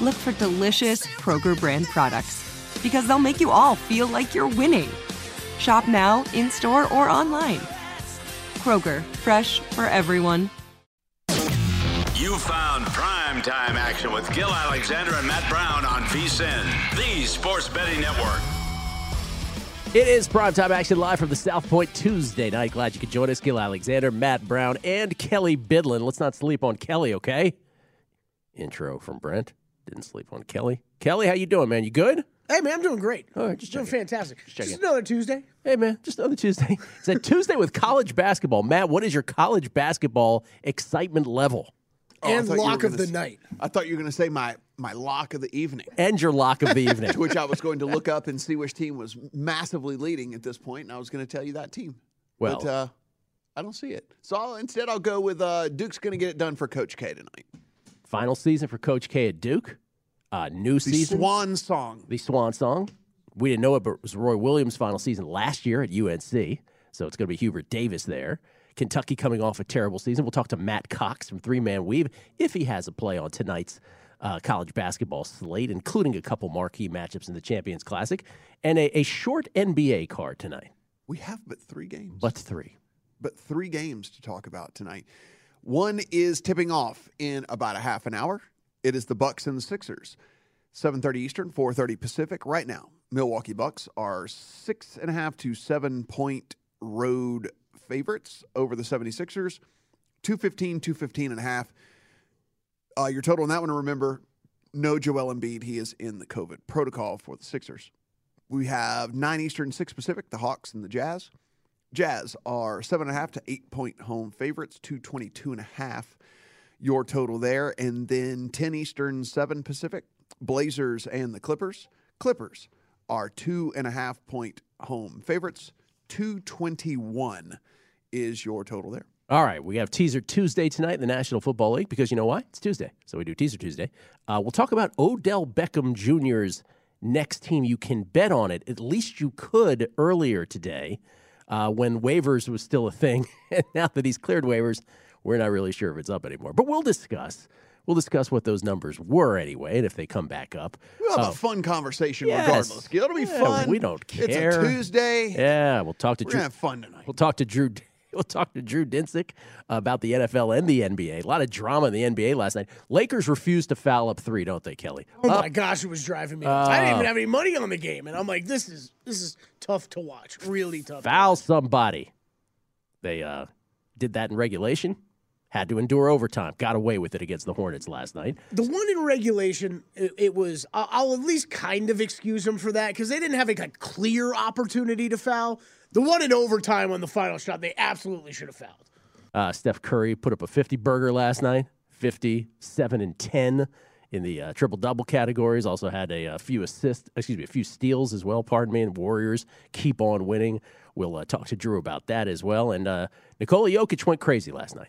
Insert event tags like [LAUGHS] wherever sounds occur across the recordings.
look for delicious Kroger brand products because they'll make you all feel like you're winning. Shop now, in store, or online. Kroger, fresh for everyone. You found prime time action with Gil Alexander and Matt Brown on VSIN, the sports betting network. It is primetime action live from the South Point Tuesday night. Glad you could join us. Gil Alexander, Matt Brown, and Kelly Bidlin. Let's not sleep on Kelly, okay? Intro from Brent. Didn't sleep on Kelly. Kelly, how you doing, man? You good? Hey man, I'm doing great. All right, just doing checking. fantastic. Just, checking. another Tuesday. Hey, man, just another Tuesday. [LAUGHS] It's a Tuesday with college basketball. Matt, what is your college basketball excitement level? Oh, and thought you were lock of the s- night. I thought you were going to say my my lock of the evening, And your lock of the [LAUGHS] evening. to which I was going to look up and see which team was massively leading at this point, and I was going to tell you that team. Well- but uh, I don't see it. So I'll, instead, I'll go with uh, Duke's going to get it done for Coach K tonight. Final season for Coach K at Duke. Uh, new The season. Swan Song. the Swan Song. We didn't know it, but it was Roy Williams' final season last year at UNC. So it's going to be Hubert Davis there. Kentucky coming off a terrible season. We'll talk to Matt Cox from Three Man Weave if he has a play on tonight's uh, college basketball slate, including a couple marquee matchups in the Champions Classic and a, a short NBA card tonight. We have but three games. But three. but three games to talk about tonight. One is tipping off in about a half an hour. It is the Bucks and the Sixers. 7:30 Eastern, 4:30 Pacific. Right now, Milwaukee Bucks are six and a half to seven point road favorites over the 76ers. 215, 215 and a half. Uh, your total on that one, remember, no Joel Embiid. He is in the COVID protocol for the Sixers. We have 9 Eastern, 6 Pacific, the Hawks and the Jazz. Jazz are seven and a half to eight point home favorites, 222 and a half. Your total there. And then 10 Eastern, 7 Pacific, Blazers and the Clippers. Clippers are two and a half point home favorites, 221 is your total there. All right, we have Teaser Tuesday tonight in the National Football League because you know why? It's Tuesday, so we do Teaser Tuesday. Uh, we'll talk about Odell Beckham Jr.'s next team. You can bet on it. At least you could earlier today uh, when waivers was still a thing. [LAUGHS] and now that he's cleared waivers, we're not really sure if it's up anymore. But we'll discuss. We'll discuss what those numbers were anyway, and if they come back up. We'll have Uh, a fun conversation yes. regardless. It'll be Yeah, fun. we don't care. It's a Tuesday. Yeah, we'll talk to We're Drew. have fun tonight. We'll talk to Drew. We'll talk to Drew Dinsick about the NFL and the NBA. A lot of drama in the NBA last night. Lakers refused to foul up three, don't they, Kelly? Oh Up- my gosh, it was driving me. nuts. I didn't even have any money on the game, and I'm like, this is this is tough to watch. Really tough. to foul watch. somebody. They uh, did that in regulation, Had to endure overtime. Got away with it against the Hornets last night. The one in regulation, it, it was. I'll at least kind of excuse them for that because they didn't have a, clear opportunity to foul. The one in overtime on the final shot, they absolutely should have fouled. Uh, Steph Curry put up a 50 burger last night, 50, 7, and 10 in the uh, triple double categories. Also had a, uh few assists, excuse me, a few steals as well. Pardon me. And Warriors keep on winning. We'll uh, talk to Drew about that as well. And uh, Nikola Jokic went crazy last night.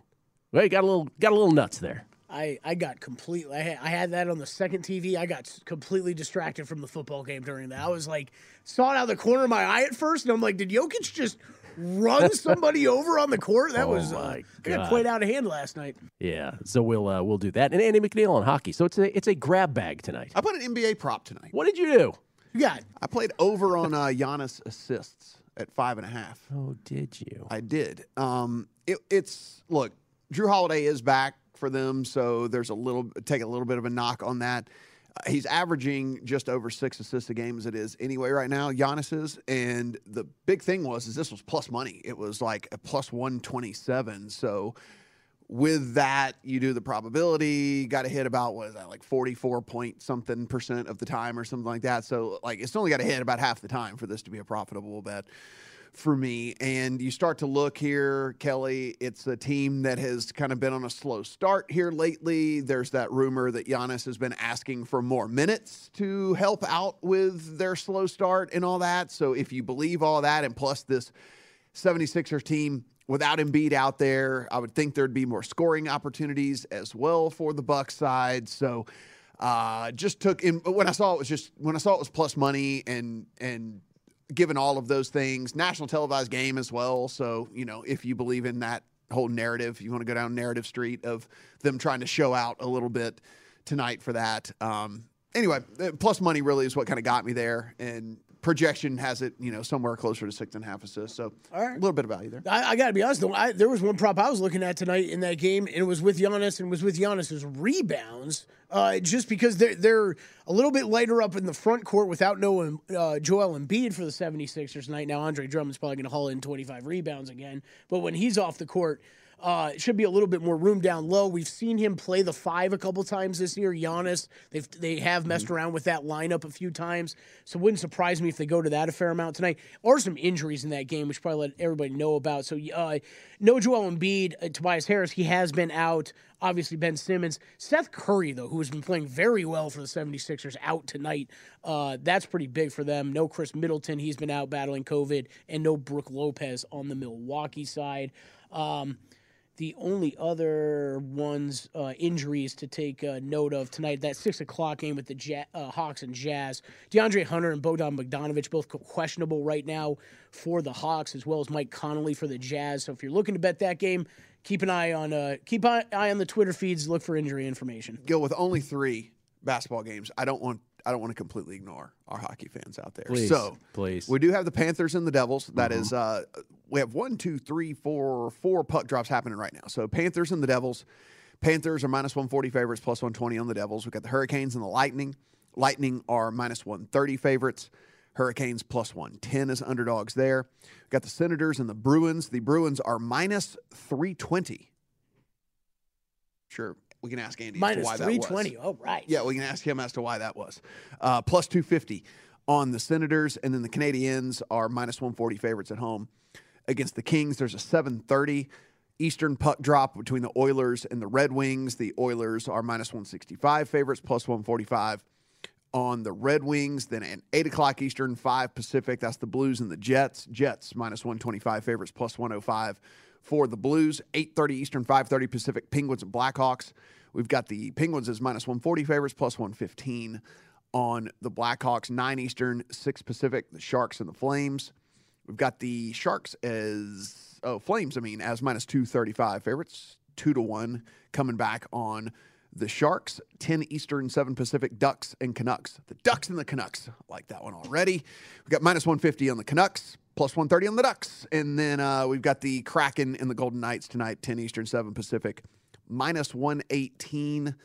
Well, he got a little got a little nuts there. I, I got completely. I had, I had that on the second TV. I got completely distracted from the football game during that. I was like, saw it out of the corner of my eye at first, and I'm like, did Jokic just run [LAUGHS] somebody over on the court? That Oh was uh, I got God. quite out of hand last night. Yeah, so we'll uh, we'll do that. And Andy McNeil on hockey. So it's a it's a grab bag tonight. I put an NBA prop tonight. What did you do? You got I played over on uh, Giannis assists at five and a half. Oh, did you? I did. Um, it, it's look, Jrue Holiday is back for them, so there's a little take a little bit of a knock on that. Uh, he's averaging just over six assists a game as it is anyway right now. Giannis is, and the big thing was is this was plus money. It was like a plus one twenty seven. So with that, you do the probability, got to hit about what is that, like 44 point something percent of the time or something like that. So like it's only got to hit about half the time for this to be a profitable bet for me. And you start to look here, Kelly, it's a team that has kind of been on a slow start here lately. There's that rumor that Giannis has been asking for more minutes to help out with their slow start and all that. So if you believe all that, and plus this 76ers team without Embiid out there, I would think there'd be more scoring opportunities as well for the Bucks side. So uh, just took in when I saw it was just when I saw it was plus money and and given all of those things, national televised game as well. So you know if you believe in that whole narrative, you want to go down narrative street of them trying to show out a little bit tonight for that. Um, anyway, uh, plus money really is what kind of got me there and. Projection has it, you know, somewhere closer to six and a half assists. So a little bit of value there. I, I got to be honest though. I, there was one prop I was looking at tonight in that game, and it was with Giannis, and was with Giannis's rebounds. Uh, just because they're they're a little bit lighter up in the front court without no uh, Joel Embiid for the 76ers tonight. Now Andre Drummond's probably going to haul in 25 rebounds again, but when he's off the court. Uh, it should be a little bit more room down low. We've seen him play the five a couple times this year. Giannis, they've they have messed around with that lineup a few times, so it wouldn't surprise me if they go to that a fair amount tonight. Or some injuries in that game, which probably let everybody know about. So uh, no Joel Embiid, uh, Tobias Harris, he has been out. Obviously Ben Simmons, Seth Curry though, who has been playing very well for the 76ers, out tonight. Uh, that's pretty big for them. No Khris Middleton, he's been out battling COVID, and no Brook Lopez on the Milwaukee side. Um, the only other ones uh, injuries to take uh, note of tonight that six o'clock game with the ja- uh, Hawks and Jazz. DeAndre Hunter and Bogdan Bogdanovich both questionable right now for the Hawks, as well as Mike Conley for the Jazz. So if you're looking to bet that game, keep an eye on uh, keep an eye on the Twitter feeds. Look for injury information. Gil, with only three basketball games, I don't want I don't want to completely ignore our hockey fans out there. Please, so please. we do have the Panthers and the Devils. That is, uh, we have one, two, three, four, four puck drops happening right now. So Panthers and the Devils. Panthers are minus 140 favorites, plus 120 on the Devils. We've got the Hurricanes and the Lightning. Lightning are minus 130 favorites. Hurricanes plus 110 as underdogs there. We've got the Senators and the Bruins. The Bruins are minus 320. Sure, we can ask Andy as Minus why that was. Oh right. Yeah, we can ask him as to why that was. Uh, plus 250 on the Senators, and then the Canadiens are minus 140 favorites at home against the Kings. There's a 730 Eastern puck drop between the Oilers and the Red Wings. The Oilers are minus 165 favorites, plus 145 on the Red Wings. Then at 8 o'clock Eastern, 5 Pacific, that's the Blues and the Jets. Jets minus 125 favorites, plus 105 for the Blues. 8.30 Eastern, 5.30 Pacific, Penguins and Blackhawks. We've got the Penguins as minus 140 favorites, plus 115 on the Blackhawks. 9 Eastern, 6 Pacific, the Sharks and the Flames. We've got the Sharks as, oh, Flames, I mean, as minus 235 favorites, 2 to 1 coming back on the Sharks, 10 Eastern, 7 Pacific, Ducks and Canucks. The Ducks and the Canucks. I like that one already. We've got minus 150 on the Canucks, plus 130 on the Ducks. And then uh, we've got the Kraken and the Golden Knights tonight, 10 Eastern, 7 Pacific, minus 118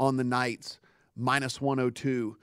on the Knights, minus 102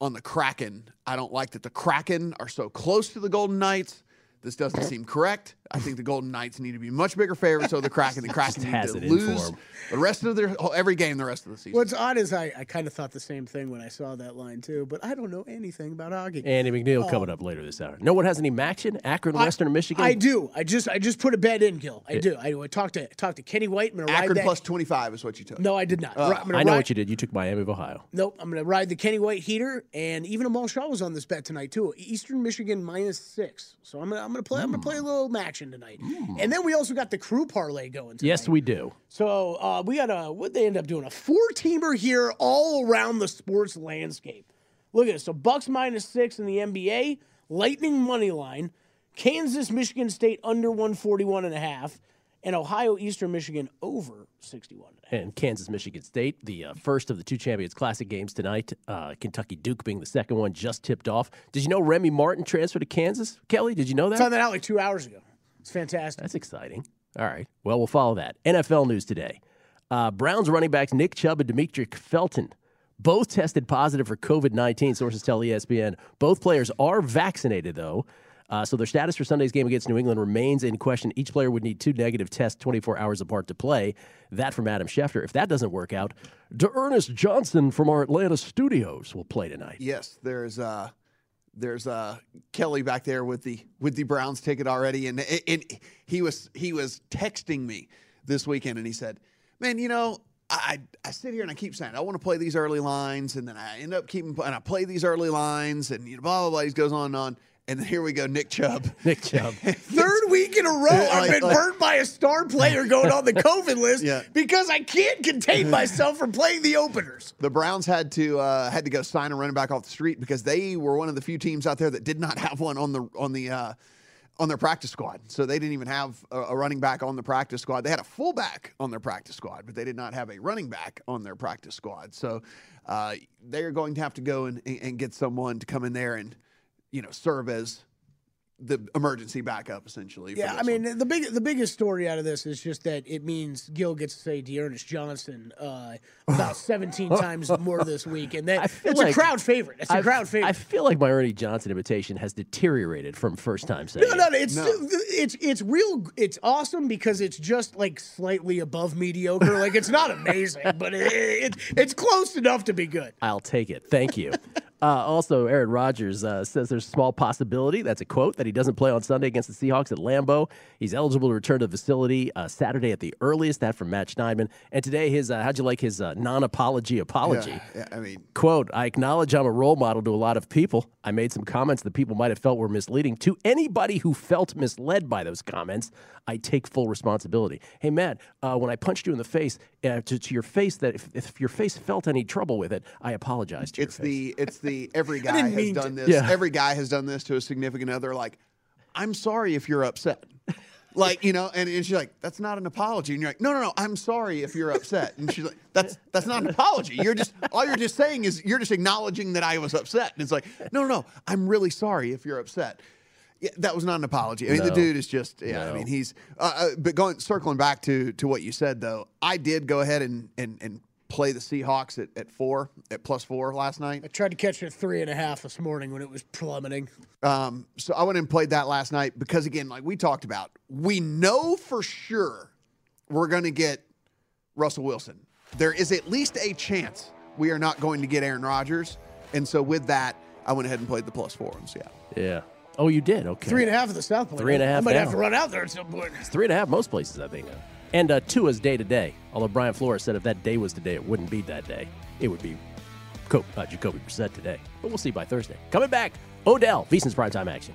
on the Kraken. I don't like that the Kraken are so close to the Golden Knights. This doesn't seem correct. I think the Golden Knights need to be much bigger favorites. So the Kraken, the [LAUGHS] Kraken need has to it in for lose 'em. the rest of their every game the rest of the season. What's odd is I, I kind of thought the same thing when I saw that line too, but I don't know anything about hockey. Andy McNeil Oh. coming up later this hour. No one has any Maction? Akron, Western Michigan? I do. I just I just put a bet in, Gil. I Yeah. do. I, I talked to talked to Kenny White. I'm Akron plus twenty five is what you took. No, I did not. Oh. Ri- I'm I know ride- what you did. You took Miami of Ohio. Nope, I'm going to ride the Kenny White heater, and even Amal Shaw was on this bet tonight too. Eastern Michigan minus six, so I'm going to I'm going to play I'm going to play a little action tonight. And then we also got the crew parlay going. Tonight. Yes, we do. So uh, we got a what they end up doing a four teamer here all around the sports landscape. Look at this. So Bucks minus six in the NBA, Lightning money line, Kansas Michigan State under 141 and a half, and Ohio Eastern Michigan over 61 and a half. And Kansas, Michigan State, the uh, first of the two Champions Classic games tonight. Uh, Kentucky Duke being the second one, just tipped off. Did you know Remy Martin transferred to Kansas? Kelly, did you know that? I Found that out like two hours ago. It's fantastic. That's exciting. All right. Well, we'll follow that. NFL news today. Uh, Browns running backs Nick Chubb and Demetric Felton both tested positive for COVID 19, sources tell ESPN. Both players are vaccinated, though. Uh, so their status for Sunday's game against New England remains in question. Each player would need two negative tests 24 hours apart to play. That from Adam Schefter. If that doesn't work out, D'Ernest Johnson from our Atlanta studios will play tonight. Yes, there's uh there's uh Kelly back there with the with the Browns ticket already, and and he was he was texting me this weekend, and he said, "Man, you know." I, I sit here and I keep saying I want to play these early lines, and then I end up keeping and I play these early lines, and you know, blah blah blah. He goes on and on, and here we go, Nick Chubb. [LAUGHS] Nick Chubb. [LAUGHS] Third week in a row, Yeah, I've been like- burnt by a star player going on the [LAUGHS] COVID list Yeah. because I can't contain myself from playing the openers. The Browns had to uh, had to go sign a running back off the street because they were one of the few teams out there that did not have one on the on the uh, on their practice squad. So they didn't even have a, a running back on the practice squad. They had a fullback on their practice squad, but they did not have a running back on their practice squad. So uh, they are going to have to go and, and get someone to come in there and you know serve as the emergency backup essentially. Yeah, I mean one. the big the biggest story out of this is just that it means Gil gets to say D'Ernest Johnson uh, about [LAUGHS] 17 times more this week, and that feel it's a crowd favorite. It's a I- crowd favorite. I feel like my Ernie Johnson imitation has deteriorated from first time saying no, it. no, no, it's it's it's real. It's awesome because it's just like slightly above mediocre. Like it's not [LAUGHS] amazing, but it, it it's close enough to be good. I'll take it. Thank you. [LAUGHS] uh, also, Aaron Rodgers uh, says there's a small possibility, that's a quote, that he doesn't play on Sunday against the Seahawks at Lambeau. He's eligible to return to the facility uh, Saturday at the earliest. That from Matt Schneidman. And today, his uh, how'd you like his uh, non apology apology? Yeah, yeah, I mean, Quote, I acknowledge I'm a role model to a lot of people. I made some comments that people might have felt were misleading. To anybody who felt misled by those comments, I take full responsibility. Hey, Matt, uh, when I punched you in the face, uh, to, to your face, that if, if your face felt any trouble with it, I apologize to it's the it's the [LAUGHS] every guy has done to. this. Yeah. Every guy has done this to a significant other. Like, I'm sorry if you're upset. [LAUGHS] Like you know, and, and she's like, "That's not an apology." And you're like, "No, no, no, I'm sorry if you're upset." And she's like, "That's that's not an apology. You're just all you're just saying is you're just acknowledging that I was upset." And it's like, "No, no, no, I'm really sorry if you're upset." Yeah, that was not an apology. I mean, the dude is just yeah. I mean, he's. Uh, uh, but going circling back to to what you said though, I did go ahead and and and play the Seahawks at, at four at plus four last night. I tried to catch it at three and a half this morning when it was plummeting. Um, so I went and played that last night because again, like we talked about, we know for sure we're going to get Russell Wilson. There is at least a chance we are not going to get Aaron Rodgers, and so with that, I went ahead and played the plus four in Seattle. Yeah. Oh, you did? Okay. Three and a half of the South Point. Three and a half I might have to run out there at some point. It's three and a half most places, I think. And uh, Tua is day to day. Although Brian Flores said if that day was today, it wouldn't be that day. It would be uh, Jacoby Brissett today. But we'll see by Thursday. Coming back, Odell, VSiN's primetime action.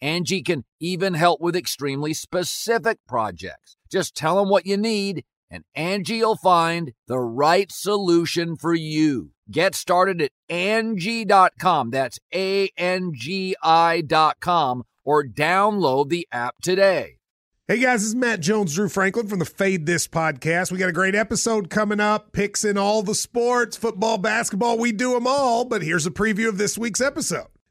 Angie can even help with extremely specific projects. Just tell them what you need and Angie will find the right solution for you. Get started at Angie.com. That's A-N-G-I dot com or download the app today. Hey guys, this is Matt Jones, Drew Franklin from the Fade This podcast. We got a great episode coming up, picks in all the sports, football, basketball, we do them all. But here's a preview of this week's episode.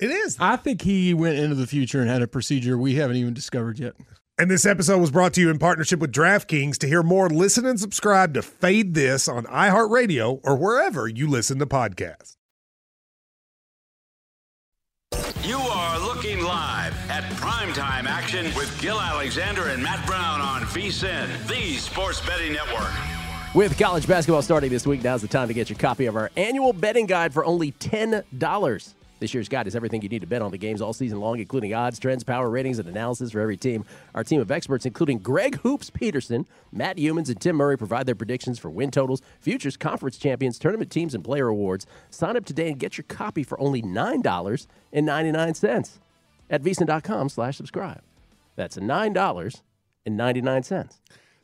It is. I think he went into the future and had a procedure we haven't even discovered yet. And this episode was brought to you in partnership with DraftKings. To hear more, listen and subscribe to Fade This on iHeartRadio or wherever you listen to podcasts. You are looking live at primetime action with Gil Alexander and Matt Brown on VSIN, the sports betting network. With college basketball starting this week, now's the time to get your copy of our annual betting guide for only $10. This year's guide is everything you need to bet on the games all season long, including odds, trends, power ratings, and analysis for every team. Our team of experts, including Greg Hoops Peterson, Matt Youmans, and Tim Murray, provide their predictions for win totals, futures, conference champions, tournament teams, and player awards. Sign up today and get your copy for only $9.99 at VSIN.com slash subscribe. That's $9.99.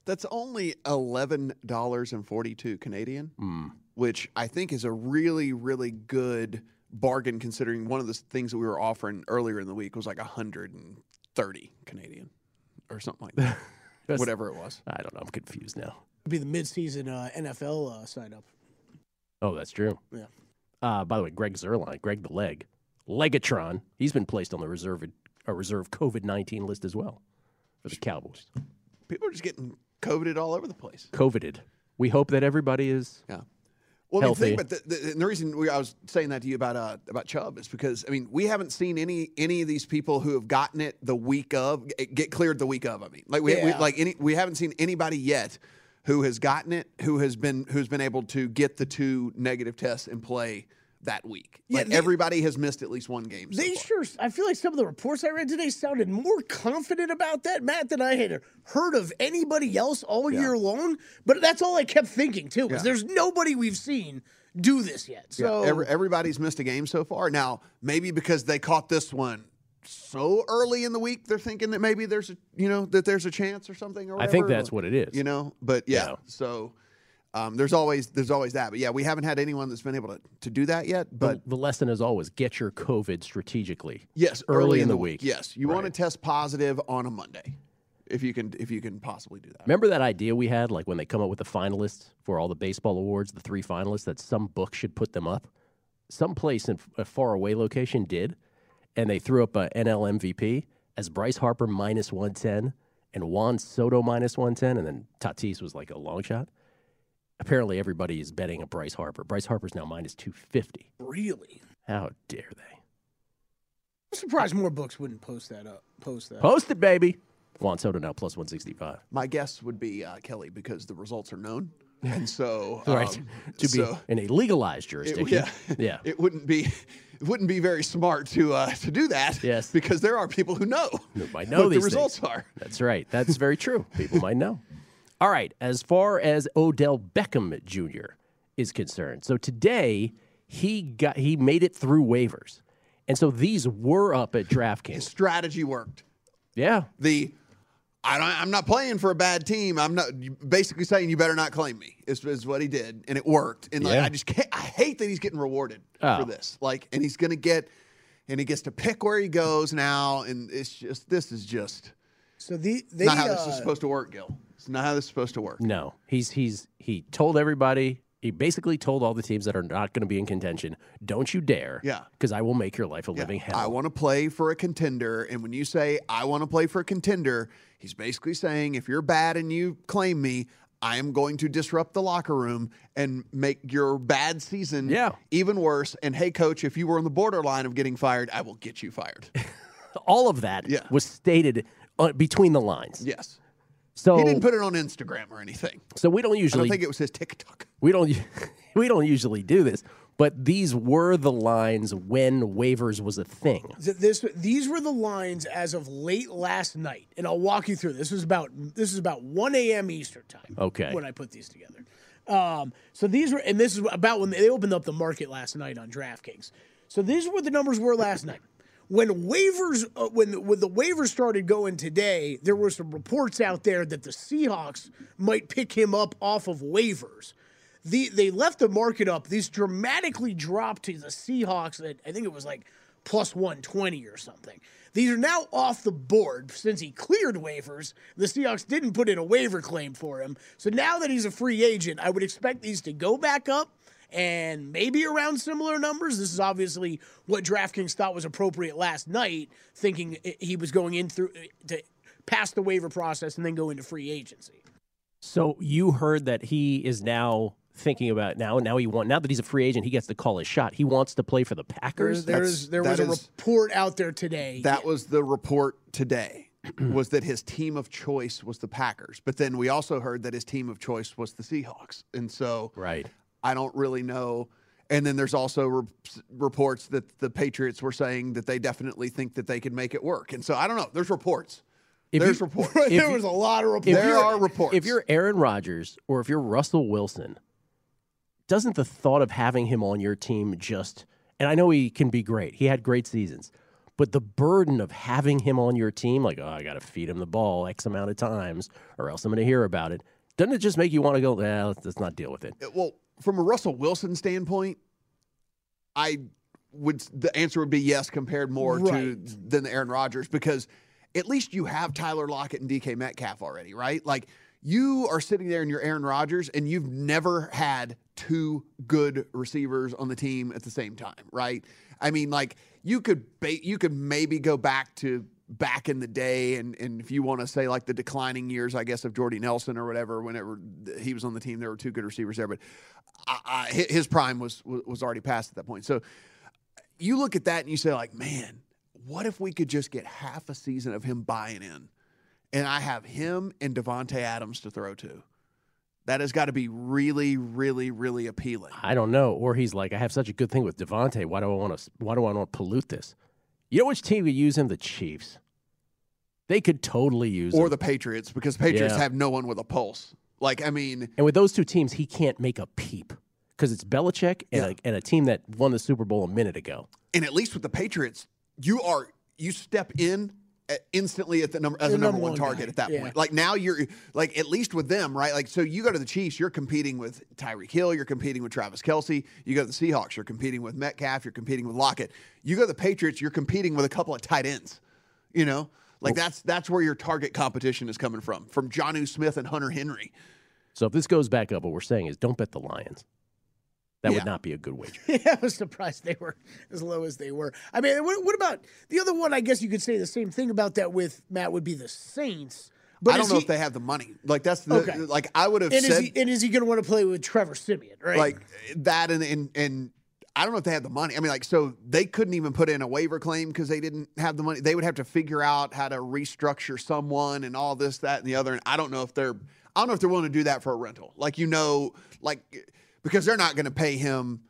That's only $11.42 Canadian, mm. which I think is a really, really good – bargain considering one of the things that we were offering earlier in the week was like 130 Canadian or something like that. [LAUGHS] Whatever it was. I don't know. I'm confused now. It'd be the midseason uh, NFL uh, sign up. Oh, that's true. Yeah. Uh, by the way, Greg Zuerlein, Greg the Leg, Legatron, he's been placed on the reserve a reserve COVID nineteen list as well for the Cowboys. People are just getting coveted all over the place. Coveted. We hope that everybody is yeah. Well, healthy. I mean, think, but the, the, the reason we, I was saying that to you about uh, about Chubb is because I mean we haven't seen any any of these people who have gotten it the week of get cleared the week of. I mean, like we, yeah. we like any we haven't seen anybody yet who has gotten it who has been who's been able to get the two negative tests and play that week. Yeah, like they- everybody has missed at least one game. so They far. sure. I feel like some of the reports I read today sounded more confident about that, Matt, than I had heard of anybody else all Yeah. year long. But that's all I kept thinking too. Because Yeah. there's nobody we've seen do this yet. Yeah, So every, everybody's missed a game so far. Now, maybe because they caught this one so early in the week, they're thinking that maybe there's a you know that there's a chance or something. Or I think that's what it is. You know, but yeah. Yeah. So um, there's always there's always that. But yeah, we haven't had anyone that's been able to, to do that yet. But the, the lesson is always get your COVID strategically. yes, early, in the week. Yes, you want to test positive on a Monday. if you can if you can possibly do that. Remember that idea we had, like when they come up with the finalists for all the baseball awards, the three finalists, that some book should put them up? Some place in a faraway location did, and they threw up a NL MVP as Bryce Harper minus 110 and Juan Soto minus 110, and then Tatis was like a long shot. Apparently, everybody is betting a Bryce Harper. Bryce Harper's now minus 250. Really? How dare they? I'm surprised more books wouldn't post that up. Post that. Post it, baby. Juan Soto now plus 165. My guess would be uh, Kelly because the results are known, [LAUGHS] and so right. um, to be so in a legalized it, jurisdiction. yeah, yeah. it wouldn't be it wouldn't be very smart to uh, to do that. Yes, because there are people who know who might [LAUGHS] know what these the results things. are. That's right. That's very true. People might know. [LAUGHS] All right. As far as Odell Beckham Jr. is concerned, so today he got he made it through waivers, and so these were up at DraftKings. His strategy worked. Yeah. The I don't, I'm not playing for a bad team. I'm not basically saying you better not claim me. Is, is what he did, and it worked. And like, Yeah. I just can't, I hate that he's getting rewarded Oh. for this. Like, and he's gonna get, and he gets to pick where he goes now. And it's just this is just So the they not how this uh, is supposed to work, Gil. It's not how this is supposed to work. No, he's he's he told everybody. He basically told all the teams that are not going to be in contention, "Don't you dare!" Yeah. because I will make your life a living hell. I want to play for a contender. And when you say, I want to play for a contender, he's basically saying, if you're bad and you claim me, I am going to disrupt the locker room and make your bad season Yeah. even worse. And hey, coach, if you were on the borderline of getting fired, I will get you fired. [LAUGHS] all of that Yeah. was stated uh, between the lines. yes. So he didn't put it on Instagram or anything. So we don't I usually. don't think it was his TikTok. we don't. [LAUGHS] We don't usually do this, but these were the lines when waivers was a thing. this these were the lines as of late last night, and I'll walk you through. This was about this is about 1 a.m. Eastern time. Okay. when I put these together. Um, so these were, and this is about when they opened up the market last night on DraftKings. So these were the numbers were last night. When waivers, uh, when when the waivers started going today, there were some reports out there that the Seahawks might pick him up off of waivers. The they left the market up. These dramatically dropped to the Seahawks at I think it was like plus 120 or something. These are now off the board since he cleared waivers. The Seahawks didn't put in a waiver claim for him. So now that he's a free agent, I would expect these to go back up and maybe around similar numbers. This is obviously what DraftKings thought was appropriate last night, thinking he was going in through uh, to pass the waiver process and then go into free agency. So you heard that he is now thinking about now. Now he want now that he's a free agent, he gets to call his shot. He wants to play for the Packers. There's, there was a is- report out there today. That was the report today. [CLEARS THROAT] was that his team of choice was the Packers, but then we also heard that his team of choice was the Seahawks, and so right. I don't really know. And then there's also re- reports that the Patriots were saying that they definitely think that they could make it work, and so I don't know. There's reports. If there's you- reports. [LAUGHS] if there you- was a lot of reports. There you're- reports. If you're Aaron Rodgers or if you're Russell Wilson, doesn't the thought of having him on your team just and I know he can be great. He had great seasons. But the burden of having him on your team, like, oh, I got to feed him the ball X amount of times or else I'm going to hear about it. Doesn't it just make you want to go, eh, let's, let's not deal with it? well, from a Russell Wilson standpoint, I would the answer would be yes, compared more to than the Aaron Rodgers because at least you have Tyler Lockett and DK Metcalf already, right? Like you are sitting there and you're Aaron Rodgers and you've never had two good receivers on the team at the same time, right? I mean, like you could ba- you could maybe go back to back in the day and and if you want to say like the declining years, I guess of Jordy Nelson or whatever, whenever he was on the team, there were two good receivers there, but I, I, his prime was was already past at that point. So you look at that and you say like, man, what if we could just get half a season of him buying in, and I have him and Davante Adams to throw to. That has got to be really, really, really appealing. I don't know. Or he's like, I have such a good thing with Davante. Why do I want to? Why do I want to pollute this? You know which team could use him? The Chiefs. They could totally use Or him. the Patriots, because Patriots Yeah. have no one with a pulse. Like, I mean, And with those two teams, he can't make a peep because it's Belichick and, a, and a team that won the Super Bowl a minute ago. and at least with the Patriots, you are you step in instantly at the number as The a number, number one one target guy, at that yeah. point. Like now you're like at least with them, right? Like so you go to the Chiefs, you're competing with Tyreek Hill, you're competing with Travis Kelce. You go to the Seahawks, you're competing with Metcalf, you're competing with Lockett. You go to the Patriots, you're competing with a couple of tight ends. You know, Like that's that's where your target competition is coming from, from Jonnu Smith and Hunter Henry. So if this goes back up, what we're saying is don't bet the Lions. That Yeah. would not be a good wager. [LAUGHS] yeah, I was surprised they were as low as they were. I mean, what, what about the other one? I guess you could say the same thing about that with Matt would be the Saints. But I don't know he- if they have the money. Like that's the Okay. like I would have and is said he, and is he going to want to play with Trevor Siemian? Right? like that and, and and I don't know if they have the money. I mean, like so they couldn't even put in a waiver claim because they didn't have the money. They would have to figure out how to restructure someone and all this, that, and the other. And I don't know if they're I don't know if they're willing to do that for a rental. Like you know, like because they're not going to pay him.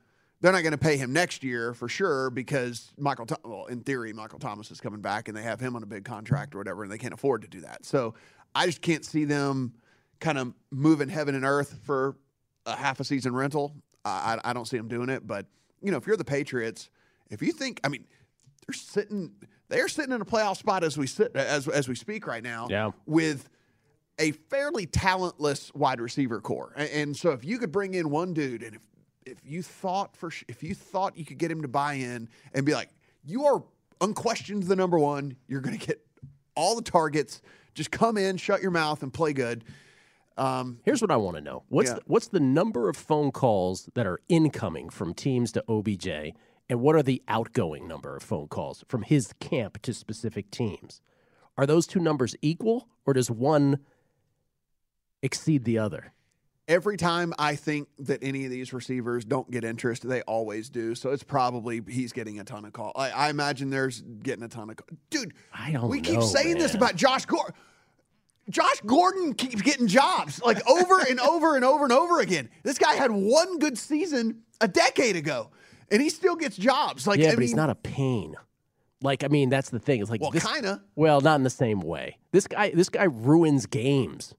They're not going to pay him next year for sure because Michael. Well, in theory, Michael Thomas is coming back and they have him on a big contract or whatever, and they can't afford to do that. So I just can't see them kind of moving heaven and earth for a half a season rental. I, I I don't see them doing it. But you know, if you're the Patriots, if you think, I mean, they're sitting, they're sitting in a playoff spot as we sit as as we speak right now. Yeah. With a fairly talentless wide receiver core, and, and so if you could bring in one dude, and if if you thought for sh- if you thought you could get him to buy in and be like, you are unquestioned the number one, you're going to get all the targets. Just come in, shut your mouth, and play good. Um, Here's what I want to know: what's Yeah. the, what's the number of phone calls that are incoming from teams to OBJ, and what are the outgoing number of phone calls from his camp to specific teams? Are those two numbers equal, or does one exceed the other? every time I think that any of these receivers don't get interest, they always do. So it's probably he's getting a ton of calls. I, I imagine there's getting a ton of calls. Dude, I don't we keep know, saying this about Josh Gordon. Josh Gordon keeps getting jobs like over and [LAUGHS] over and over and over again. This guy had one good season a decade ago, and he still gets jobs. Like, yeah, I but he's not a pain. Like, I mean, that's the thing. It's like Well, kinda. Well, not in the same way. This guy, this guy ruins games.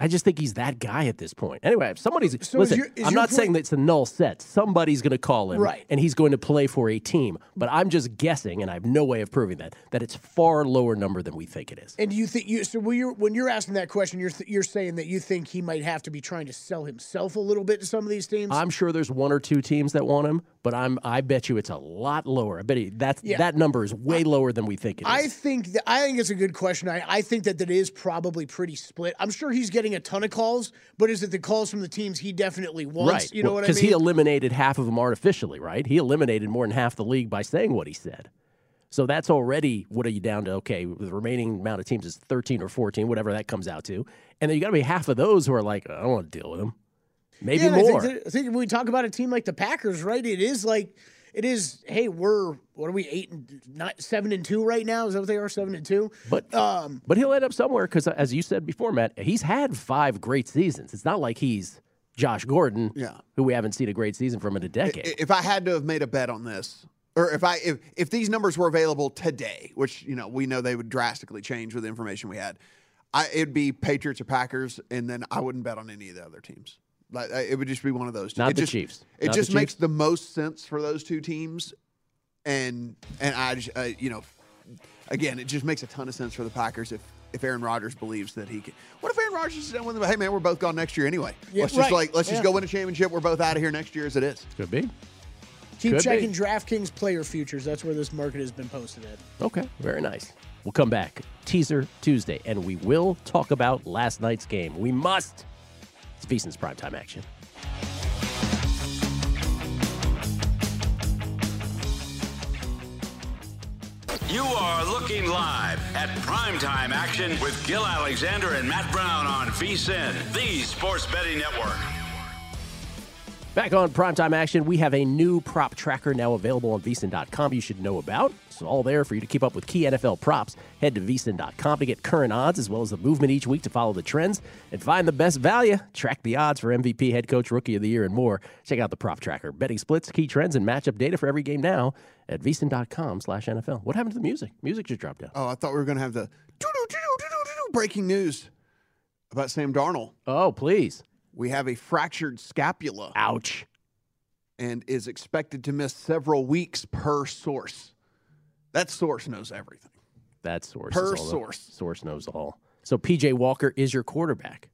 I just think he's that guy at this point. Anyway, if somebody's So is listen. your- is I'm not point- saying that it's a null set. Somebody's going to call him, Right. And he's going to play for a team. But I'm just guessing, and I have no way of proving that that it's far lower number than we think it is. And do you think you so when you're when you're asking that question, you're th- you're saying that you think he might have to be trying to sell himself a little bit to some of these teams? I'm sure there's one or two teams that want him, but I'm I bet you it's a lot lower. I bet you that's Yeah. that number is way lower than we think it is. I think that, I think it's a good question. I, I think that that is probably pretty split. I'm sure he's getting a ton of calls, but is it the calls from the teams he definitely wants? right. You know what I mean? Because he eliminated half of them artificially, right? He eliminated more than half the league by saying what he said. So that's already what are you down to? Okay, the remaining amount of teams is 13 or 14, whatever that comes out to. And then you got to be half of those who are like, I don't want to deal with him. Maybe Yeah, and I more. think, that- I think when we talk about a team like the Packers, right? It is like it is. Hey, we're what are we eight and not seven and two right now? Is that what they are? Seven and two. But um, but he'll end up somewhere because, as you said before, Matt, he's had five great seasons. It's not like he's Josh Gordon, Yeah. who we haven't seen a great season from in a decade. If I had to have made a bet on this, or if I if if these numbers were available today, which you know we know they would drastically change with the information we had, I it'd be Patriots or Packers, and then I wouldn't bet on any of the other teams. Like it would just be one of those. two. Not it the just, Chiefs. It Not the just makes Chiefs. the most sense for those two teams, and and I just uh, you know, again, it just makes a ton of sense for the Packers if. If Aaron Rodgers believes that he can, what if Aaron Rodgers is done with them? Hey man, we're both gone next year anyway. Yeah, let's just right. like let's Yeah. just go win a championship. We're both out of here next year as it is. Could be. keep Could be. checking DraftKings player futures. That's where this market has been posted at. Okay, very nice. We'll come back. Teaser Tuesday, and we will talk about last night's game. We must. It's VSiN's primetime action. You are looking live at primetime action with Gil Alexander and Matt Brown on VSIN, the sports betting network. Back on primetime action, we have a new prop tracker now available on vsin.com you should know about. It's all there for you to keep up with key NFL props. Head to vsin.com to get current odds as well as the movement each week to follow the trends and find the best value. Track the odds for MVP, head coach, rookie of the year, and more. Check out the prop tracker. Betting splits, key trends, and matchup data for every game now at vsin.com slash NFL. What happened to the music? Music just dropped out. Oh, I thought we were going to have the breaking news about Sam Darnold. Oh, please. We have a fractured scapula. Ouch. And is expected to miss several weeks per source. That source knows everything. That source. Per is all the- source. Source knows all. So PJ Walker is your quarterback.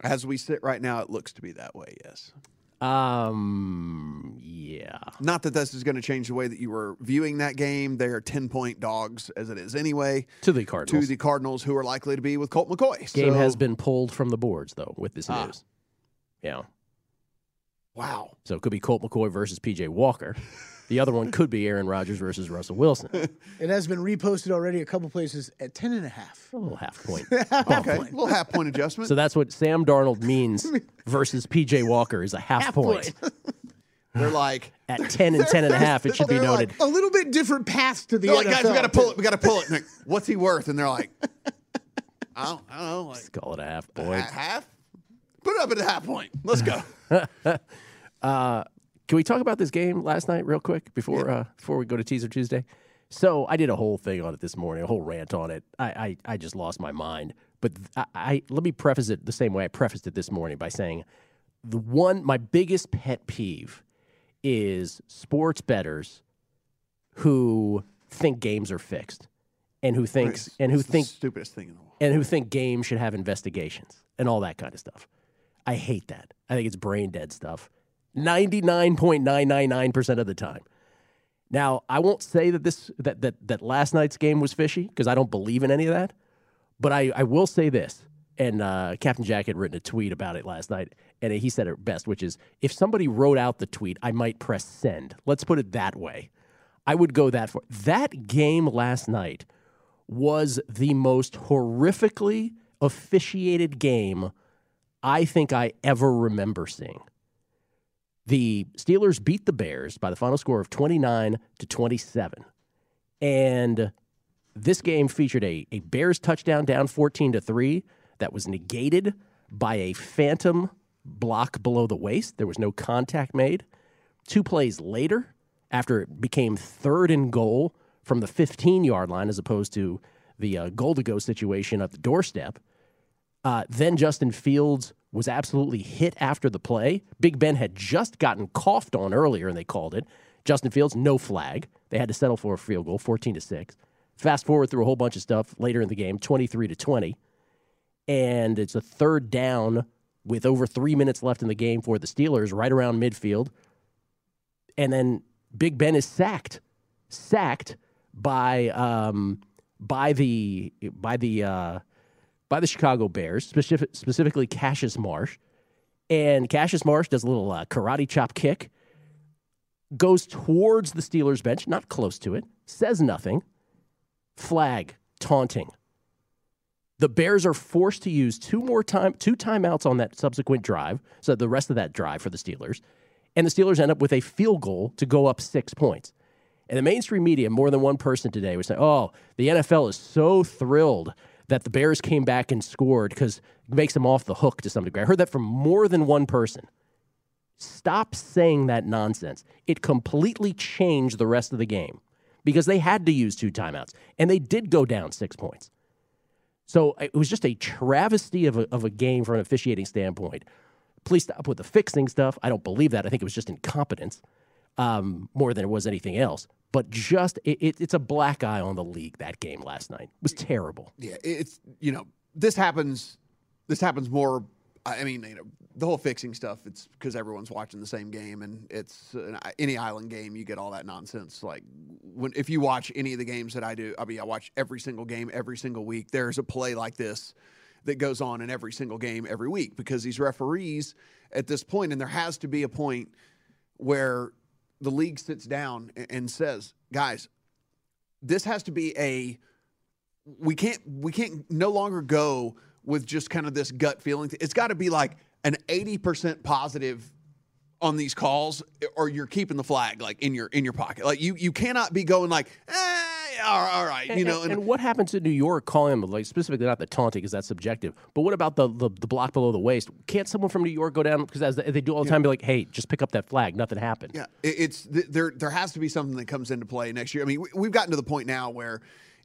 As we sit right now, it looks to be that way, yes. Um, yeah. Not that this is going to change the way that you were viewing that game. They are 10 point dogs as it is anyway. To the Cardinals. To the Cardinals, who are likely to be with Colt McCoy. Game So- has been pulled from the boards though with this Ah. news. Yeah. Wow. So it could be Colt McCoy versus PJ Walker. [LAUGHS] The other one could be Aaron Rodgers versus Russell Wilson. [LAUGHS] It has been reposted already a couple places at 10 and a half. A little half point. [LAUGHS] okay, little half point [LAUGHS] adjustment. So that's what Sam Darnold means versus PJ Walker is a half, Half point. They're like At 10 and 10 and a half, it should be They're like, noted. A little bit different path to the They're like, NFL. guys, we got to pull it. We got to pull it. Like, What's he worth? And they're like, I don't, I don't know, like Let's call it a half a point. half. Put it up at a half point. Let's go. uh, can we talk about this game last night real quick before uh, before we go to Teaser Tuesday? So I did a whole thing on it this morning, a whole rant on it. I I, I just lost my mind. But I, I let me preface it the same way I prefaced it this morning by saying the one my biggest pet peeve is sports betters who think games are fixed and who thinks It's- and who it's the think stupidest thing in the world. and who think games should have investigations and all that kind of stuff. I hate that. I think it's brain dead stuff. 99.999% of the time. Now, I won't say that this that that, that last night's game was fishy because I don't believe in any of that. But I, I will say this, and uh, Captain Jack had written a tweet about it last night, and he said it best, which is if somebody wrote out the tweet, I might press send. Let's put it that way. I would go that far. That game last night was the most horrifically officiated game I think I ever remember seeing. The Steelers beat the Bears by the final score of 29 to 27. And this game featured a, a Bears touchdown down 14 to 3 that was negated by a phantom block below the waist. There was no contact made. Two plays later, after it became third and goal from the 15 yard line as opposed to the uh, goal to go situation at the doorstep, uh, then Justin Fields was absolutely hit after the play. Big Ben had just gotten coughed on earlier, and they called it. Justin Fields, no flag. They had to settle for a field goal, 14 to 6. Fast forward through a whole bunch of stuff later in the game, 23 to 20. And it's a third down with over three minutes left in the game for the Steelers, right around midfield. And then Big Ben is sacked, sacked by um, by the by the uh, by the Chicago Bears, specific, specifically Cassius Marsh. And Cassius Marsh does a little uh, karate chop kick, goes towards the Steelers bench, not close to it, says nothing, flag, taunting. The Bears are forced to use two more time, two timeouts on that subsequent drive, so the rest of that drive for the Steelers, and the Steelers end up with a field goal to go up six points. And the mainstream media, more than one person today, was saying, "Oh, the NFL is so thrilled that the Bears came back and scored because it makes them off the hook to some degree." I heard that from more than one person. Stop saying that nonsense. It completely changed the rest of the game because they had to use two timeouts, and they did go down six points. So it was just a travesty of a, of a game from an officiating standpoint. Please stop with the fixing stuff. I don't believe that. I think it was just incompetence um, more than it was anything else. But just, it, it, it's a black eye on the league that game last night. It was terrible. Yeah, it's you know this happens. This happens more. I mean, you know, the whole fixing stuff. It's because everyone's watching the same game, and it's uh, any island game. You get all that nonsense. Like when if you watch any of the games that I do, I mean, I watch every single game every single week. There's a play like this that goes on in every single game every week because these referees at this point, and there has to be a point where the league sits down and- says, guys, this has to be a we can't we can't no longer go with just kind of this gut feeling. It's got to be like an 80% positive on these calls or you're keeping the flag like in your in your pocket. Like you you cannot be going like, eh, all right, you know, and, and what happens in New York calling them, like specifically not the taunting because that's subjective, but what about the, the the block below the waist? Can't someone from New York go down because as they, do all the time, be like, hey, just pick up that flag, nothing happened. Yeah, it- it's th- there. There has to be something that comes into play next year. I mean, we, we've gotten to the point now where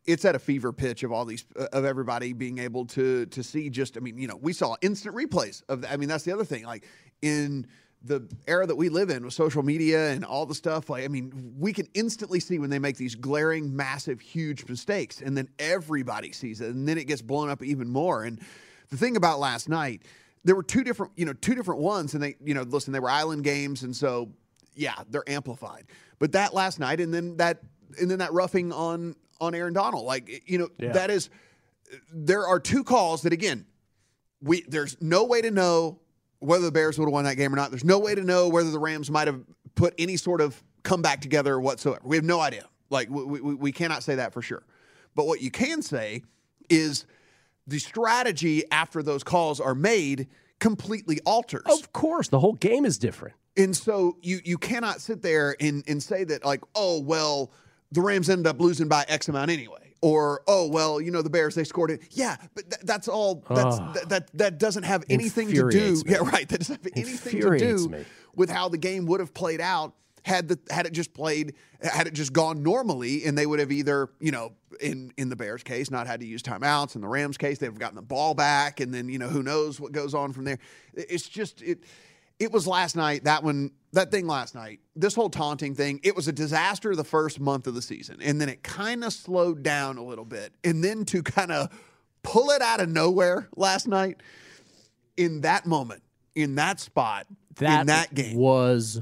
it's at a fever pitch of all these uh, of everybody being able to to see. Just, I mean, you know, we saw instant replays of. I mean, that's the other thing. Like in the era that we live in with social media and all the stuff. Like, I mean, we can instantly see when they make these glaring, massive, huge mistakes, and then everybody sees it, and then it gets blown up even more. And the thing about last night there were two different, you know, two different ones, and they, you know, listen, they were island games, and so yeah, they're amplified. But that last night, and then that, and then that roughing on on Aaron Donald, like you know, Yeah. that is, there are two calls that again, we there's no way to know whether the Bears would have won that game or not. There's no way to know whether the Rams might have put any sort of comeback together whatsoever. We have no idea. Like we, we, we cannot say that for sure. But what you can say is the strategy after those calls are made completely alters. Of course, the whole game is different. And so you you cannot sit there and, and say that like, oh well, the Rams ended up losing by X amount anyway. Or oh well, you know the Bears they scored it. Yeah, but th- that's all. That's Ah. that, that that doesn't have anything to do. [LAUGHS] Me. Yeah, right. That doesn't have anything to do me. with how the game would have played out had the had it just played had it just gone normally, and they would have either you know in in the Bears case not had to use timeouts. In the Rams case, they've gotten the ball back, and then you know who knows what goes on from there. It's just it. It was last night. That one, that thing last night. This whole taunting thing. It was a disaster the first month of the season, and then it kind of slowed down a little bit, and then to kind of pull it out of nowhere last night in that moment, in that spot, That, in that game. was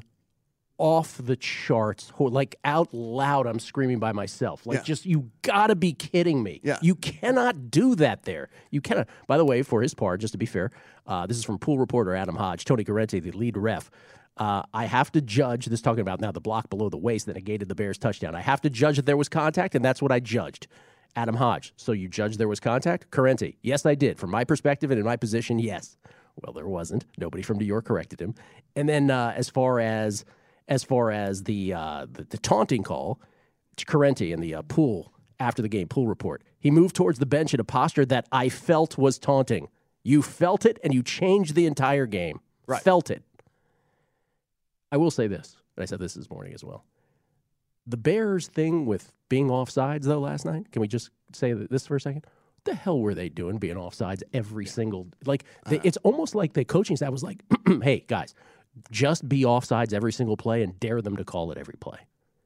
off the charts. Like out loud, I'm screaming by myself. Like, Yeah. just you gotta be kidding me. Yeah. You cannot do that there. You cannot. By the way, for his part, just to be fair, uh, this is from pool reporter Adam Hodge, Tony Corrente, the lead ref. Uh, I have to judge this talking about now the block below the waist that negated the Bears' touchdown. I have to judge that there was contact, and that's what I judged. Adam Hodge. So you judged there was contact? Corrente. Yes, I did. From my perspective and in my position, yes. Well, there wasn't. Nobody from New York corrected him. And then uh, as far as as far as the uh, the, the taunting call, to Corrente in the uh, pool after the game pool report, he moved towards the bench in a posture that I felt was taunting. You felt it, and you changed the entire game. Right. Felt it. I will say this, and I said this this morning as well. The Bears thing with being offsides though last night. Can we just say this for a second? What the hell were they doing being offsides every single like? They, it's almost like the coaching staff was like, [CLEARS THROAT] "Hey guys, just be offsides every single play and dare them to call it every play."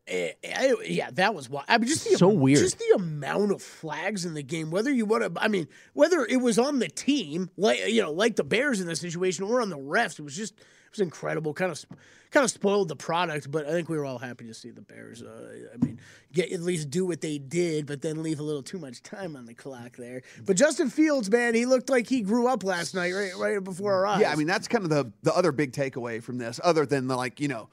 Eh, I- yeah, that was why. I mean, just the, So weird. Just the amount of flags in the game. Whether you want to, I mean, whether it was on the team, like you know, like the Bears in this situation, or on the refs, it was just was incredible. Kind of, kind of spoiled the product. But I think we were all happy to see the Bears. Uh, I mean, get at least do what they did, but then leave a little too much time on the clock there. But Justin Fields, man, he looked like he grew up last night, right, right before our eyes. Yeah, I mean that's kind of the the other big takeaway from this, other than the like you know,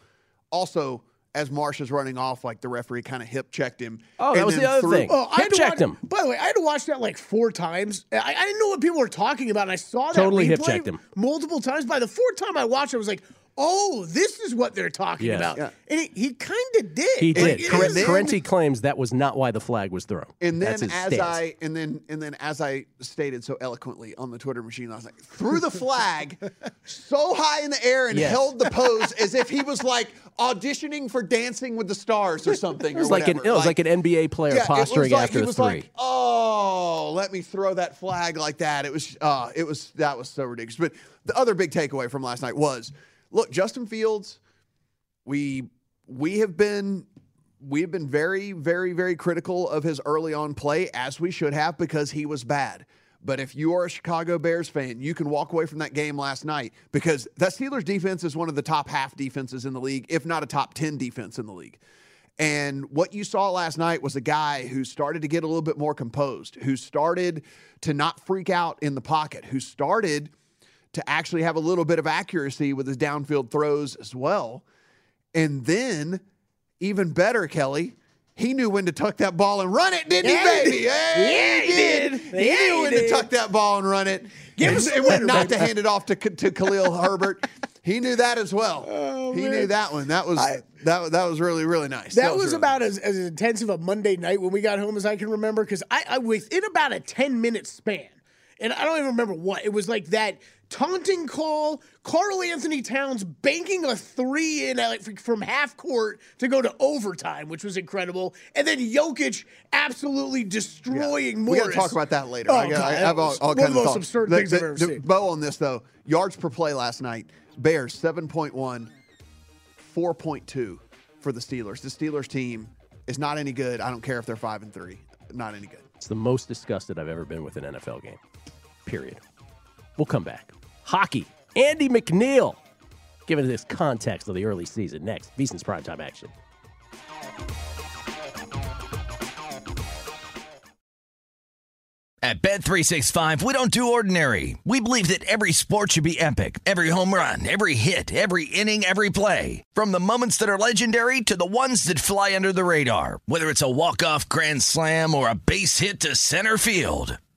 also as Marsh is running off, like the referee kind of hip checked him. Oh, that was the other threw- thing. Oh, I Hip-checked watch- him. By the way, I had to watch that like four times. I, I didn't know what people were talking about, and I saw that Totally hip-checked him. multiple times. By the fourth time I watched, it, I was like, "Oh, this is what they're talking Yes. about." Yeah. And he, he kind of did. He did. it Corre- is- claims that was not why the flag was thrown. And then That's his as stance. I and then and then as I stated so eloquently on the Twitter machine last night, threw the flag [LAUGHS] so high in the air and Yes. held the pose as if he was like auditioning for Dancing with the Stars or something. it was or like an it was like, an NBA player Yeah, it was posturing like- after he the was three. Like, oh, let me throw that flag like that. It was, uh, it was that was so ridiculous. But the other big takeaway from last night was, look, Justin Fields, we we have been we have been very, very, very critical of his early on play, as we should have, because he was bad. But if you are a Chicago Bears fan, you can walk away from that game last night because that Steelers defense is one of the top half defenses in the league, if not a top 10 defense in the league. And what you saw last night was a guy who started to get a little bit more composed, who started to not freak out in the pocket, who started to actually have a little bit of accuracy with his downfield throws as well. And then, even better, Kelly, he knew when to tuck that ball and run it, didn't Yeah, he, he baby? did. Yeah, Yeah, he did. He Yeah, knew he when did. to tuck that ball and run it. Give and, us and when not to hand it off to, to Khalil Herbert. He knew that as well. [LAUGHS] Oh, he knew Oh, that one. That was that, that was really really nice. That was really about as, as intense of a Monday night when we got home as I can remember because I, I within about a 10 minute span, and I don't even remember what, it was like that taunting call, Karl-Anthony Towns banking a three in uh, like, from half court to go to overtime, which was incredible, and then Jokic absolutely destroying We Morris. got to talk about that later. Oh, I, got, God, I have all, all kinds of the most thoughts. absurd The- things I've ever the seen. Bow on this though, yards per play last night. Bears seven point one, four point two for the Steelers. The Steelers team is not any good. I don't care if they're five and three. Not any good. It's the most disgusted I've ever been with an NFL game. Period. We'll come back. Hockey. Andy McNeil given this context of the early season. Next, VSiN's primetime action. At Bet365, we don't do ordinary. We believe that every sport should be epic. Every home run, every hit, every inning, every play. From the moments that are legendary to the ones that fly under the radar. Whether it's a walk-off grand slam or a base hit to center field.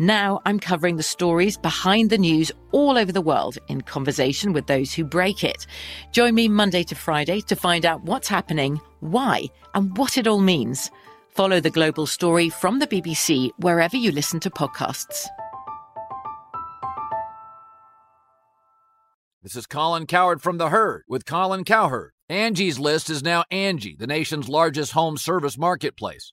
Now I'm covering the stories behind the news all over the world in conversation with those who break it. Join me Monday to Friday to find out what's happening, why, and what it all means. Follow The Global Story from the BBC wherever you listen to podcasts. This is Colin Cowherd from The Herd with Colin Cowherd. Angie's List is now Angie, the nation's largest home service marketplace.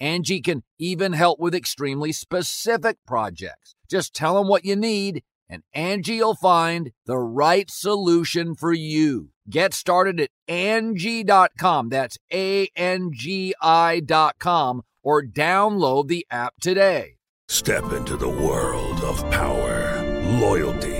Angie can even help with extremely specific projects. Just tell them what you need and Angie'll find the right solution for you. Get started at Angie.com. That's A-N-G-I dot com or download the app today. Step into the world of power, loyalty,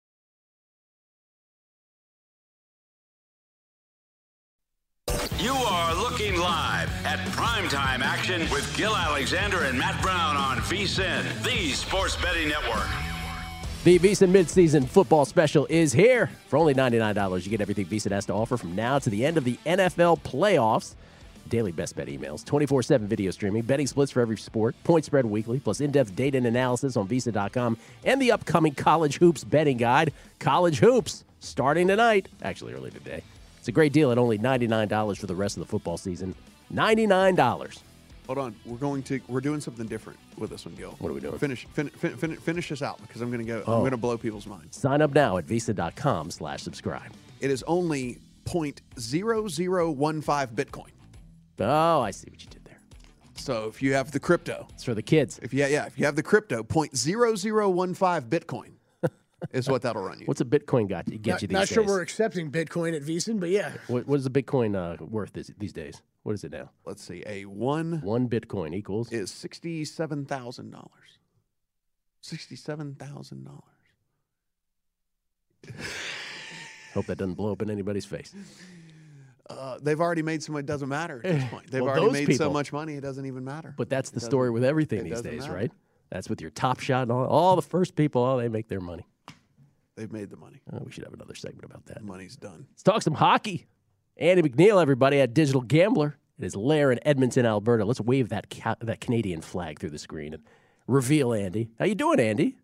You are looking live at primetime action with Gill Alexander and Matt Brown on VSIN, the sports betting network. The VSiN midseason football special is here. For only $99, you get everything VSiN has to offer from now to the end of the NFL playoffs. Daily best bet emails, 24 7 video streaming, betting splits for every sport, point spread weekly, plus in depth data and analysis on VSiN.com, and the upcoming College Hoops betting guide. College Hoops starting tonight, actually early today. It's a great deal at only $99 for the rest of the football season. $99. Hold on, we're going to we're doing something different with this one, Gill. What are we doing? Finish fin, fin, fin, finish this out because I'm going to go. Oh. I'm going to blow people's minds. Sign up now at VSiN.com slash subscribe. It is only 0.0015 Bitcoin. Oh, I see what you did there. So if you have the crypto, it's for the kids. If you yeah, if you have the crypto, 0.0015 Bitcoin is what that'll run you. What's a Bitcoin got get not, you these not days? sure we're accepting Bitcoin at VSiN, but yeah. What, what is a Bitcoin uh, worth this, these days? What is it now? Let's see. A one one Bitcoin equals is sixty seven thousand dollars. Sixty seven thousand dollars. Hope that doesn't blow up in anybody's face. Uh, they've already made so much. It doesn't matter at this point. They've Well, already those made so much money. It doesn't even matter. But that's the story with everything these days, matter. right? That's with your top shot and all, all the first people, oh, they make their money. They've made the money. Oh, we should have another segment about that. Money's done. Let's talk some hockey. Andy McNeil, everybody, at Digital Gambler. It is Lair in Edmonton, Alberta. Let's wave that ca- that Canadian flag through the screen and reveal Andy. How you doing, Andy?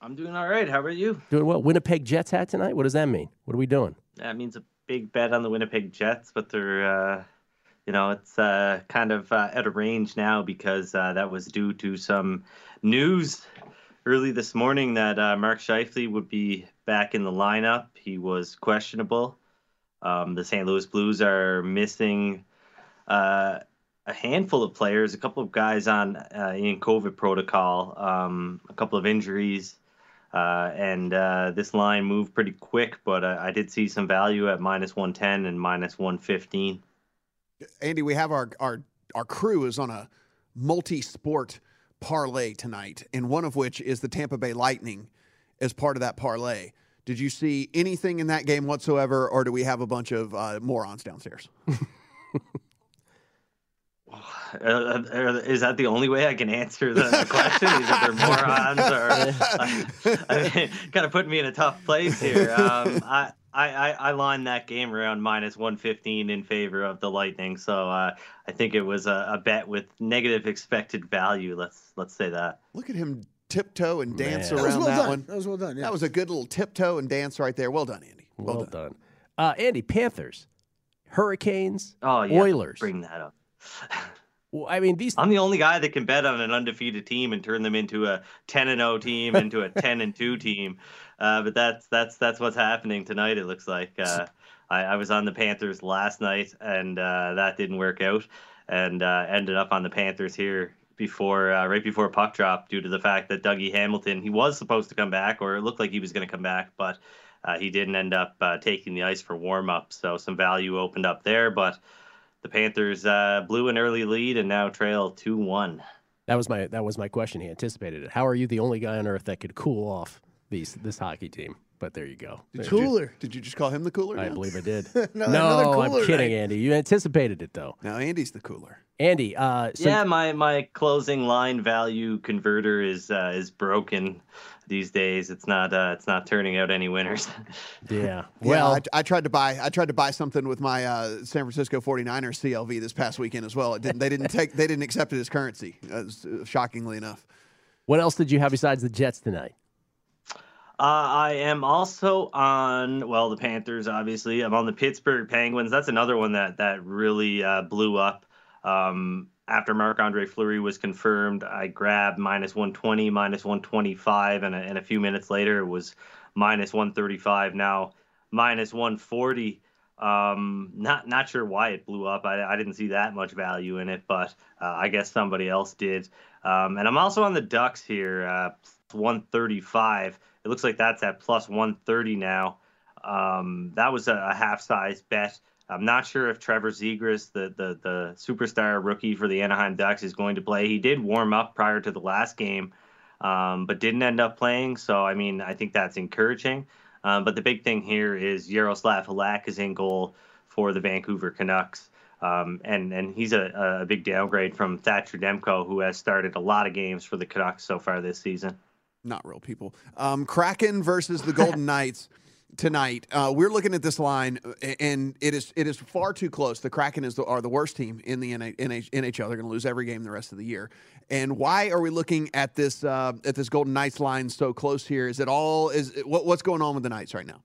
I'm doing all right. How are you? Doing well. Winnipeg Jets hat tonight. What does that mean? What are we doing? That means a big bet on the Winnipeg Jets, but they're, uh, you know, it's uh, kind of uh, out of range now because uh, that was due to some news early this morning that uh, Mark Scheifele would be back in the lineup. He was questionable. Um, the St. Louis Blues are missing uh, a handful of players, a couple of guys on uh, in COVID protocol, um, a couple of injuries. Uh, and uh, this line moved pretty quick, but uh, I did see some value at minus 110 and minus 115. Andy, we have our our our crew is on a multi-sport parlay tonight, and one of which is the Tampa Bay Lightning as part of that parlay. Did you see anything in that game whatsoever, or do we have a bunch of uh, morons downstairs? [LAUGHS] Uh, is that the only way I can answer the, the question? is that they're morons, or [LAUGHS] uh, [LAUGHS] I mean, kind of putting me in a tough place here? Um, I, I, I lined that game around minus 115 in favor of the Lightning, so uh, I think it was a, a, bet with negative expected value. Let's let's say that. Look at him tiptoe and dance Man. around that, that one. That was well done. Yeah. That was a good little tiptoe and dance right there. Well done, Andy. Well, well done. done. Uh, Andy, Panthers, Hurricanes, oh, yeah, Oilers. Bring that up. [LAUGHS] Well, I mean, these. I'm the only guy that can bet on an undefeated team and turn them into a 10 and 0 team, into a 10 and 2 team. Uh, but that's that's that's what's happening tonight. It looks like uh, I, I, was on the Panthers last night, and uh, that didn't work out, and uh, ended up on the Panthers here before uh, right before puck drop due to the fact that Dougie Hamilton he was supposed to come back, or it looked like he was going to come back, but uh, he didn't end up taking the ice for warm up. So some value opened up there, but the Panthers blew an early lead and now trail two one. That was my that was my question. He anticipated it. How are you the only guy on earth that could cool off these this hockey team? But there you go. Did cooler. You, did you just call him the cooler? I now? believe I did. [LAUGHS] no, no I'm kidding, night. Andy. You anticipated it though. Now Andy's the cooler. Andy, uh, so yeah, my my closing line value converter is uh, is broken these days. It's not uh, it's not turning out any winners. [LAUGHS] yeah. Well, [LAUGHS] yeah, I, I, tried to buy I tried to buy something with my uh, San Francisco 49ers CLV this past weekend as well. It didn't they didn't take they didn't accept it as currency. Uh, shockingly enough. What else did you have besides the Jets tonight? Uh, I am also on well the Panthers. Obviously, I'm on the Pittsburgh Penguins. That's another one that that really uh, blew up. Um, after Marc Andre Fleury was confirmed, I grabbed minus 120, minus 125, and a, and a few minutes later it was minus 135. Now minus 140. Um, not not sure why it blew up. I, I didn't see that much value in it, but uh, I guess somebody else did. Um, and I'm also on the Ducks here, uh, 135. It looks like that's at plus 130 now. Um, that was a, a half size bet. I'm not sure if Trevor Zegras, the, the the superstar rookie for the Anaheim Ducks, is going to play. He did warm up prior to the last game, um, but didn't end up playing. So I mean, I think that's encouraging. Um, but the big thing here is Yaroslav Halak is in goal for the Vancouver Canucks. Um, and and he's a, a big downgrade from Thatcher Demko, who has started a lot of games for the Canucks so far this season. Not real people. Um, Kraken versus the Golden [LAUGHS] Knights tonight. Uh, we're looking at this line, and it is it is far too close. The Kraken is the, are the worst team in the NHL. They're going to lose every game the rest of the year. And why are we looking at this uh, at this Golden Knights line so close here? Is it all is what, what's going on with the Knights right now?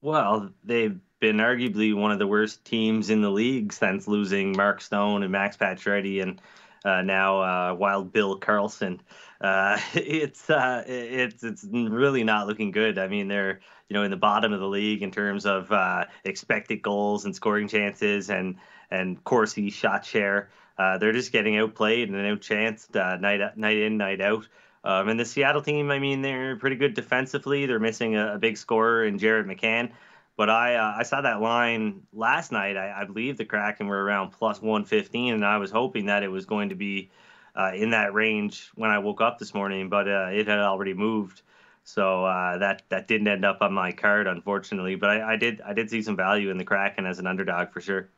Well, they've been arguably one of the worst teams in the league since losing Mark Stone and Max Pacioretty and uh, now uh, Wild Bill Karlsson. Uh, [LAUGHS] it's uh, it's it's really not looking good. I mean, they're you know in the bottom of the league in terms of uh, expected goals and scoring chances and and Corsi shot share. Uh, they're just getting outplayed and outchanced night night in night out. Um, and the Seattle team, I mean, they're pretty good defensively. They're missing a, a big scorer in Jared McCann. But I uh, I saw that line last night. I, I, believe the Kraken were around plus 115, and I was hoping that it was going to be uh, in that range when I woke up this morning, but uh, it had already moved. So uh, that that didn't end up on my card, unfortunately. But I, I, did I did see some value in the Kraken as an underdog for sure.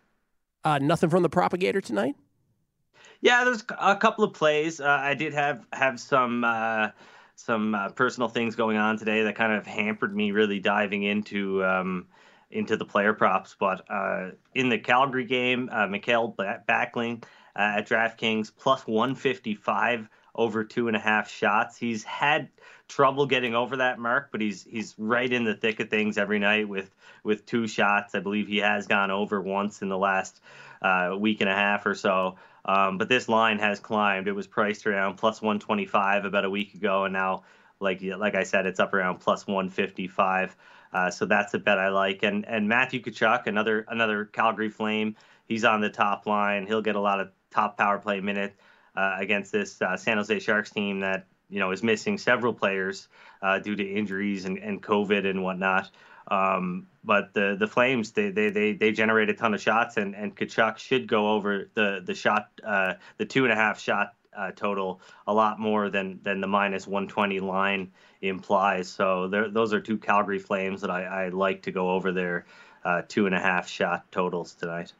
Uh, nothing from the propagator tonight. Yeah, there's a couple of plays. Uh, I did have have some some uh, personal things going on today that kind of hampered me really diving into um, into the player props. But uh, in the Calgary game, uh, Mikael Backlund uh, at DraftKings plus 155 over two and a half shots. He's had trouble getting over that mark, but he's he's right in the thick of things every night with with two shots. I believe he has gone over once in the last uh, week and a half or so. Um, but this line has climbed. It was priced around plus 125 about a week ago, and now, like like I said, it's up around plus 155. Uh, so that's a bet I like. And and Matthew Tkachuk, another another Calgary Flame, he's on the top line. He'll get a lot of top power play minutes uh, against this uh, San Jose Sharks team that you know is missing several players uh, due to injuries and, and COVID and whatnot. Um, but the the Flames they, they they they generate a ton of shots and and Tkachuk should go over the the shot uh, the two and a half shot uh, total a lot more than than the minus 120 line implies. So those are two Calgary Flames that I, I like to go over their uh, two and a half shot totals tonight.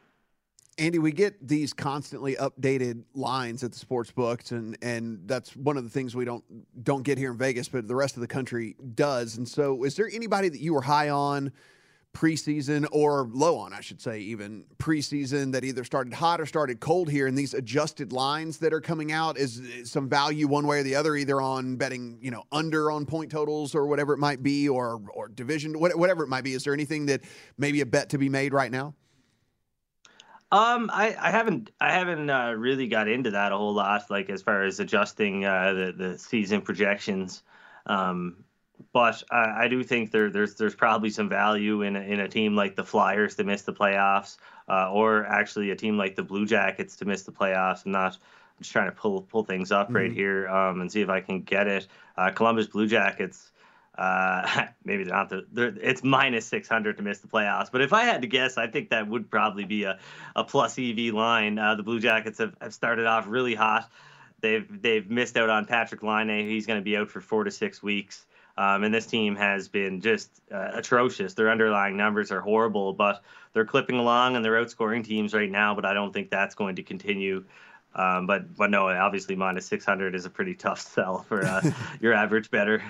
Andy, we get these constantly updated lines at the sports books, and and that's one of the things we don't don't get here in Vegas, but the rest of the country does. And so, is there anybody that you were high on preseason or low on, I should say, even preseason that either started hot or started cold here? And these adjusted lines that are coming out is, is some value one way or the other, either on betting, you know, under on point totals or whatever it might be, or or division, whatever it might be. Is there anything that maybe a bet to be made right now? Um, I, I haven't I haven't uh, really got into that a whole lot, like as far as adjusting uh, the the season projections. Um, but I, I do think there there's there's probably some value in a, in a team like the Flyers to miss the playoffs, uh, or actually a team like the Blue Jackets to miss the playoffs. I'm not I'm just trying to pull pull things up right Mhm. here um, and see if I can get it. Uh, Columbus Blue Jackets. Uh, [LAUGHS] maybe they're not the. They're, it's minus 600 to miss the playoffs. But if I had to guess, I think that would probably be a, a plus EV line. Uh, the Blue Jackets have, have started off really hot. They've they've missed out on Patrik Laine. He's going to be out for four to six weeks. Um, and this team has been just uh, atrocious. Their underlying numbers are horrible, but they're clipping along and they're outscoring teams right now. But I don't think that's going to continue. Um, but but no, obviously minus 600 is a pretty tough [LAUGHS] sell for uh, [LAUGHS] your average better.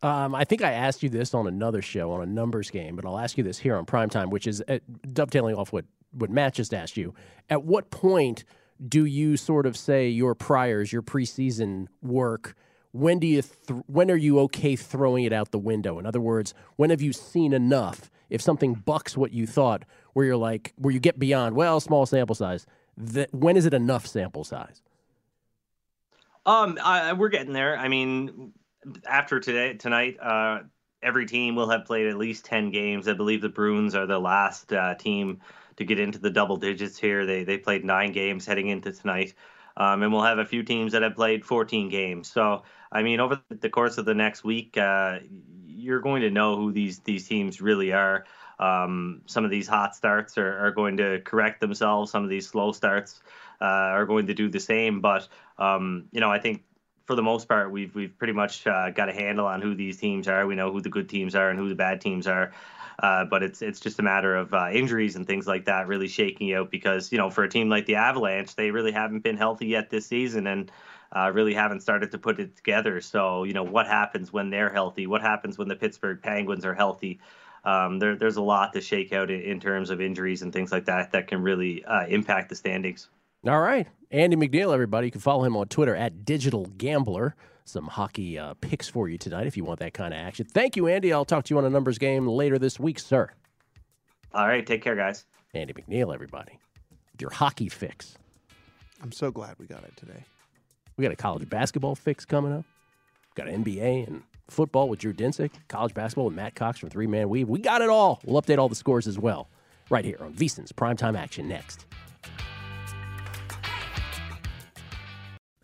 Um, I think I asked you this on another show on a numbers game, but I'll ask you this here on primetime, which is uh, dovetailing off what, what Matt just asked you. At what point do you sort of say your priors, your preseason work? When do you th- when are you okay throwing it out the window? In other words, when have you seen enough? If something bucks what you thought, where you're like, where you get beyond, well, small sample size. That when is it enough sample size? Um, I, we're getting there. I mean, after today tonight, uh, every team will have played at least ten games. I believe the Bruins are the last uh, team to get into the double digits here. They they played nine games heading into tonight, um, and we'll have a few teams that have played 14 games. So I mean, over the course of the next week, uh, you're going to know who these these teams really are. Um, some of these hot starts are, are going to correct themselves. Some of these slow starts uh, are going to do the same. But um, you know, I think for the most part, we've we've pretty much uh, got a handle on who these teams are. We know who the good teams are and who the bad teams are. Uh, but it's it's just a matter of uh, injuries and things like that really shaking out because you know for a team like the Avalanche, they really haven't been healthy yet this season and uh, really haven't started to put it together. So you know what happens when they're healthy? What happens when the Pittsburgh Penguins are healthy? Um, there, there's a lot to shake out in, in terms of injuries and things like that that can really uh, impact the standings. All right. Andy McNeil, everybody. You can follow him on Twitter at Digital Gambler. Some hockey uh, picks for you tonight if you want that kind of action. Thank you, Andy. I'll talk to you on a numbers game later this week, sir. All right. Take care, guys. Andy McNeil, everybody. With your hockey fix. I'm so glad we got it today. We got a college basketball fix coming up. Got an NBA and football with Drew Dinsick, college basketball with Matt Cox from Three Man Weave. We got it all. We'll update all the scores as well right here on VSIN's Primetime Action next.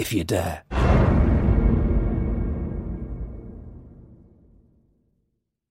If you dare.